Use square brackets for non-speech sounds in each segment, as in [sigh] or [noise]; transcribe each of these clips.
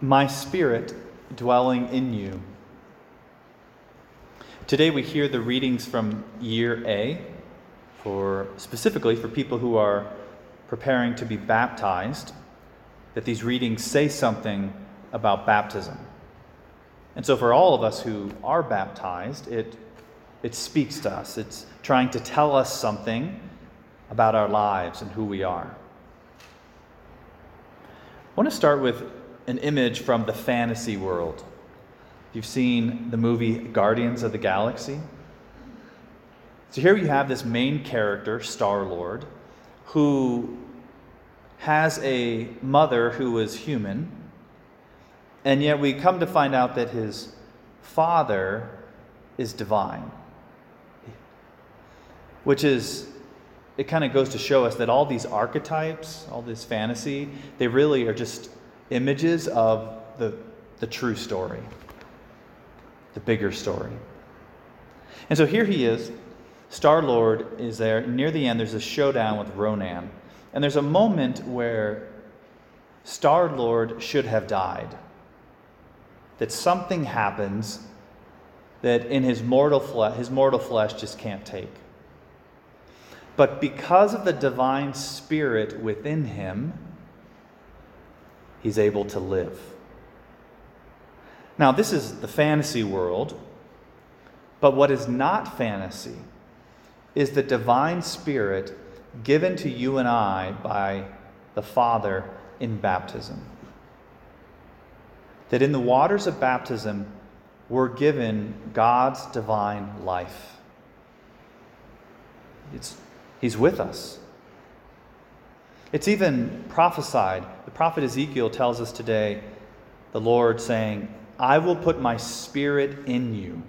my spirit dwelling in you. Today we hear the readings from year A for specifically for people who are preparing to be baptized that these readings say something about baptism. And so for all of us who are baptized, it it speaks to us. It's trying to tell us something about our lives and who we are. I want to start with an image from the fantasy world. You've seen the movie Guardians of the Galaxy. So here you have this main character, Star Lord, who has a mother who is human, and yet we come to find out that his father is divine. Which is, it kind of goes to show us that all these archetypes, all this fantasy, they really are just images of the, the true story, the bigger story. And so here he is. Star Lord is there. Near the end, there's a showdown with Ronan. And there's a moment where Star Lord should have died. That something happens that in his mortal flesh, his mortal flesh just can't take. But because of the divine spirit within him, he's able to live. Now, this is the fantasy world, but what is not fantasy is the divine spirit given to you and I by the Father in baptism. That in the waters of baptism, we're given God's divine life. It's, he's with us. It's even prophesied. The prophet Ezekiel tells us today the Lord saying, I will put my spirit in you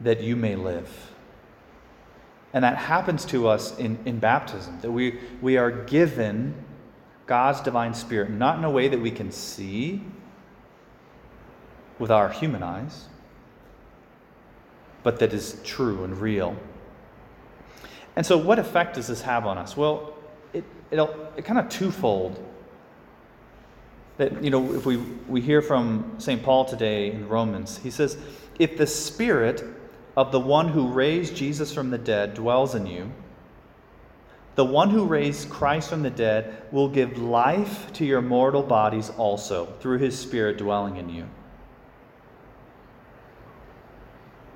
that you may live. And that happens to us in, in baptism, that we, we are given God's divine spirit, not in a way that we can see with our human eyes, but that is true and real. And so, what effect does this have on us? Well, it, it kind of twofold. That, you know, if we, we hear from St. Paul today in Romans, he says, If the Spirit of the one who raised Jesus from the dead dwells in you, the one who raised Christ from the dead will give life to your mortal bodies also, through his Spirit dwelling in you.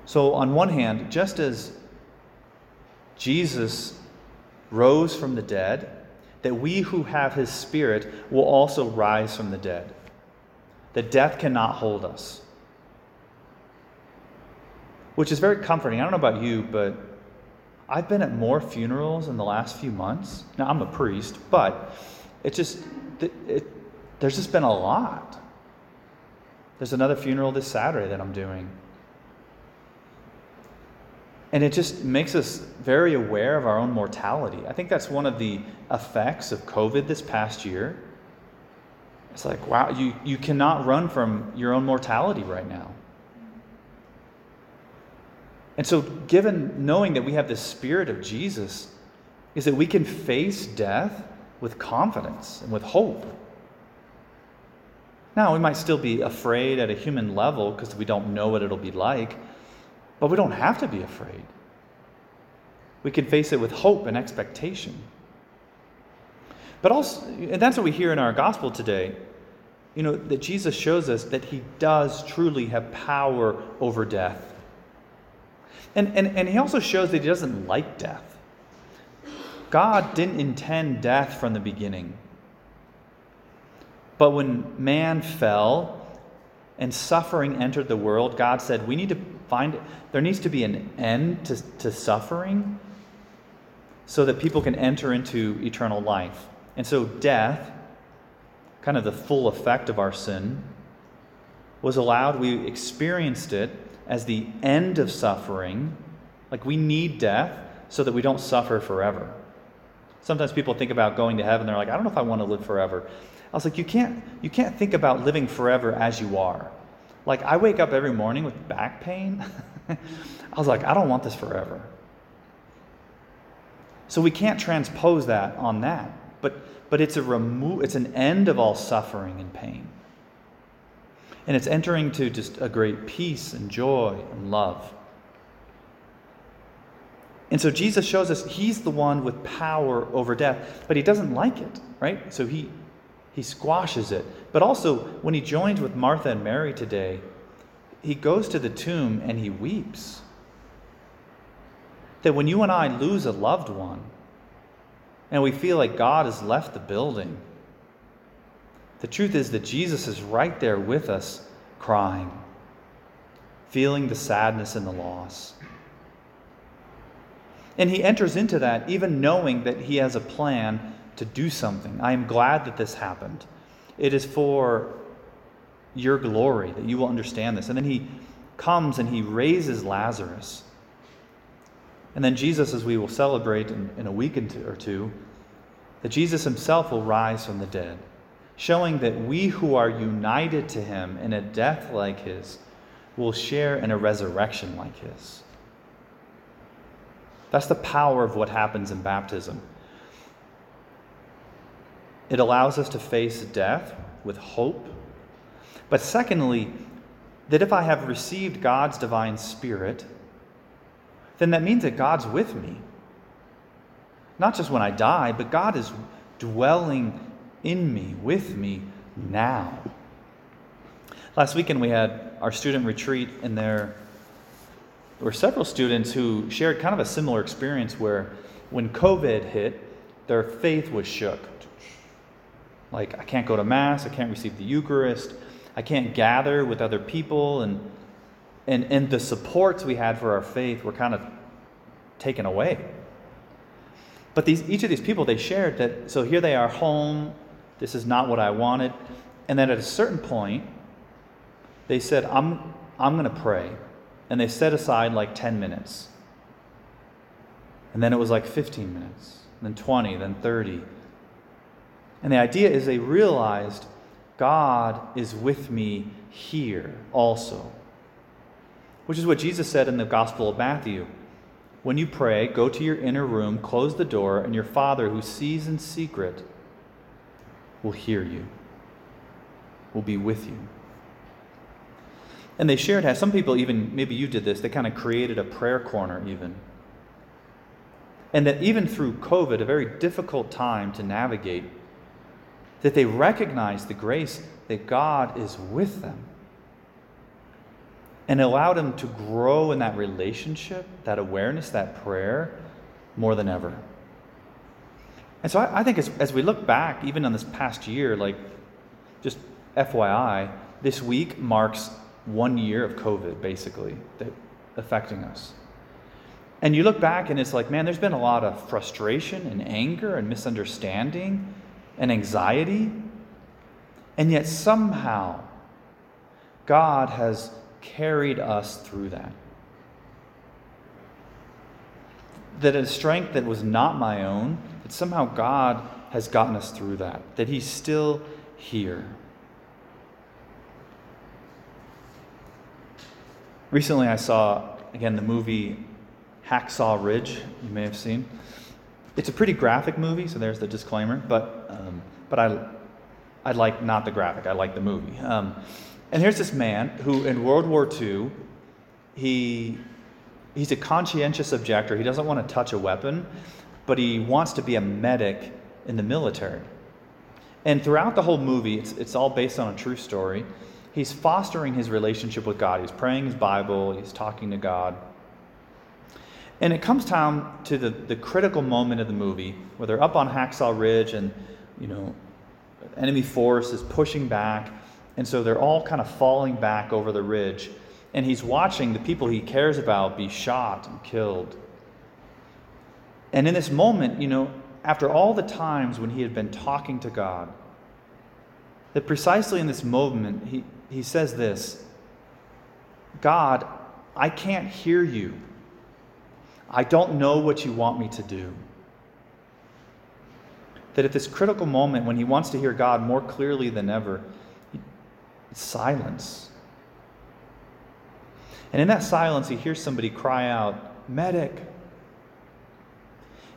So, on one hand, just as Jesus rose from the dead, that we who have his Spirit will also rise from the dead. That death cannot hold us. Which is very comforting. I don't know about you, but I've been at more funerals in the last few months. Now, I'm a priest, but it just, it, it, there's just been a lot. There's another funeral this Saturday that I'm doing. And it just makes us very aware of our own mortality. I think that's one of the effects of COVID this past year. It's like, wow, you, you cannot run from your own mortality right now. And so, given knowing that we have the Spirit of Jesus, is that we can face death with confidence and with hope. Now, we might still be afraid at a human level because we don't know what it'll be like. But we don't have to be afraid. We can face it with hope and expectation. But also, and that's what we hear in our gospel today, you know, that Jesus shows us that he does truly have power over death. And, and, and he also shows that he doesn't like death. God didn't intend death from the beginning. But when man fell and suffering entered the world, God said, we need to find, there needs to be an end to, to suffering so that people can enter into eternal life. And so, death, kind of the full effect of our sin, was allowed. We experienced it as the end of suffering. Like we need death so that we don't suffer forever. Sometimes people think about going to heaven, they're like, I don't know if I want to live forever. I was like, you can't, you can't think about living forever as you are. Like, I wake up every morning with back pain. [laughs] I was like, I don't want this forever. So we can't transpose that on that. But, but it's, a remo- it's an end of all suffering and pain. And it's entering to just a great peace and joy and love. And so Jesus shows us he's the one with power over death, but he doesn't like it, right? So he he squashes it. But also when he joins with Martha and Mary today, he goes to the tomb and he weeps. That when you and I lose a loved one and we feel like God has left the building, the truth is that Jesus is right there with us, crying, feeling the sadness and the loss. And he enters into that even knowing that he has a plan to do something. I am glad that this happened. It is for your glory that you will understand this. And then he comes and he raises Lazarus. And then Jesus, as we will celebrate in, in a week or two, that Jesus himself will rise from the dead, showing that we who are united to him in a death like his will share in a resurrection like his. That's the power of what happens in baptism. It allows us to face death with hope. But secondly, that if I have received God's divine spirit, then that means that God's with me. Not just when I die, but God is dwelling in me, with me now. Last weekend we had our student retreat, and there were several students who shared kind of a similar experience where when COVID hit, their faith was shook. Like, I can't go to Mass, I can't receive the Eucharist, I can't gather with other people, and, and, and the supports we had for our faith were kind of taken away. But these, each of these people, they shared that, so here they are home, this is not what I wanted. And then at a certain point, they said, I'm, I'm going to pray. And they set aside like 10 minutes. And then it was like 15 minutes, then 20, then 30. And the idea is they realized God is with me here also. Which is what Jesus said in the Gospel of Matthew. When you pray, go to your inner room, close the door, and your Father who sees in secret will hear you, will be with you. And they shared how some people, even maybe you did this, they kind of created a prayer corner, even. And that even through COVID, a very difficult time to navigate, that they recognize the grace that God is with them and allowed them to grow in that relationship, that awareness, that prayer more than ever. And so I, I think as, as we look back, even on this past year, like just FYI, this week marks one year of COVID, basically, that affecting us. And you look back and it's like, man, there's been a lot of frustration and anger and misunderstanding and anxiety. And yet somehow God has carried us through that. That a strength that was not my own, that somehow God has gotten us through that, that He's still here. Recently, I saw, again, the movie Hacksaw Ridge, you may have seen. It's a pretty graphic movie, so there's the disclaimer. But um, but I I like not the graphic. I like the movie. Um, and here's this man who, in World War II, he he's a conscientious objector. He doesn't want to touch a weapon, but he wants to be a medic in the military. And throughout the whole movie, it's, it's all based on a true story. He's fostering his relationship with God. He's praying his Bible, he's talking to God. And it comes down to the, the critical moment of the movie where they're up on Hacksaw Ridge and, you know, enemy force is pushing back. And so they're all kind of falling back over the ridge. And he's watching the people he cares about be shot and killed. And in this moment, you know, after all the times when he had been talking to God, that precisely in this moment, he, he says this God, I can't hear you. I don't know what you want me to do. That at this critical moment, when he wants to hear God more clearly than ever, it's silence. And in that silence, he hears somebody cry out, Medic.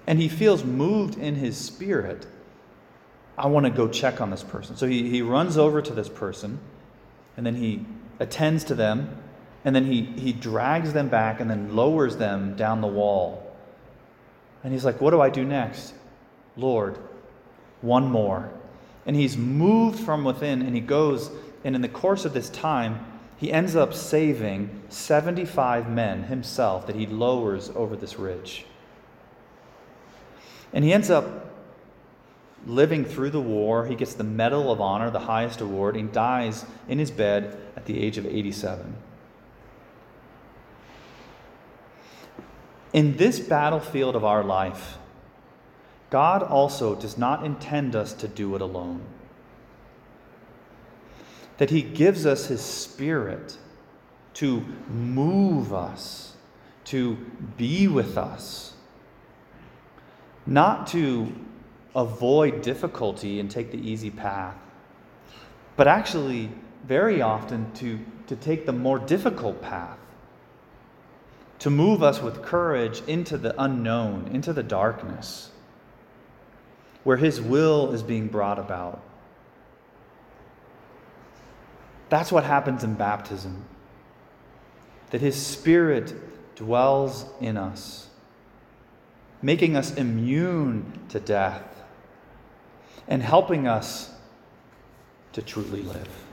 And he feels moved in his spirit. I want to go check on this person. So he, he runs over to this person and then he attends to them, and then he, he drags them back and then lowers them down the wall. And he's like, What do I do next? Lord, one more. And he's moved from within and he goes, and in the course of this time, he ends up saving 75 men himself that he lowers over this ridge. And he ends up living through the war. He gets the Medal of Honor, the highest award, and dies in his bed at the age of 87. In this battlefield of our life, God also does not intend us to do it alone. That He gives us His Spirit to move us, to be with us, not to avoid difficulty and take the easy path, but actually, very often, to, to take the more difficult path, to move us with courage into the unknown, into the darkness, where His will is being brought about. That's what happens in baptism. That His Spirit dwells in us, making us immune to death and helping us to truly live.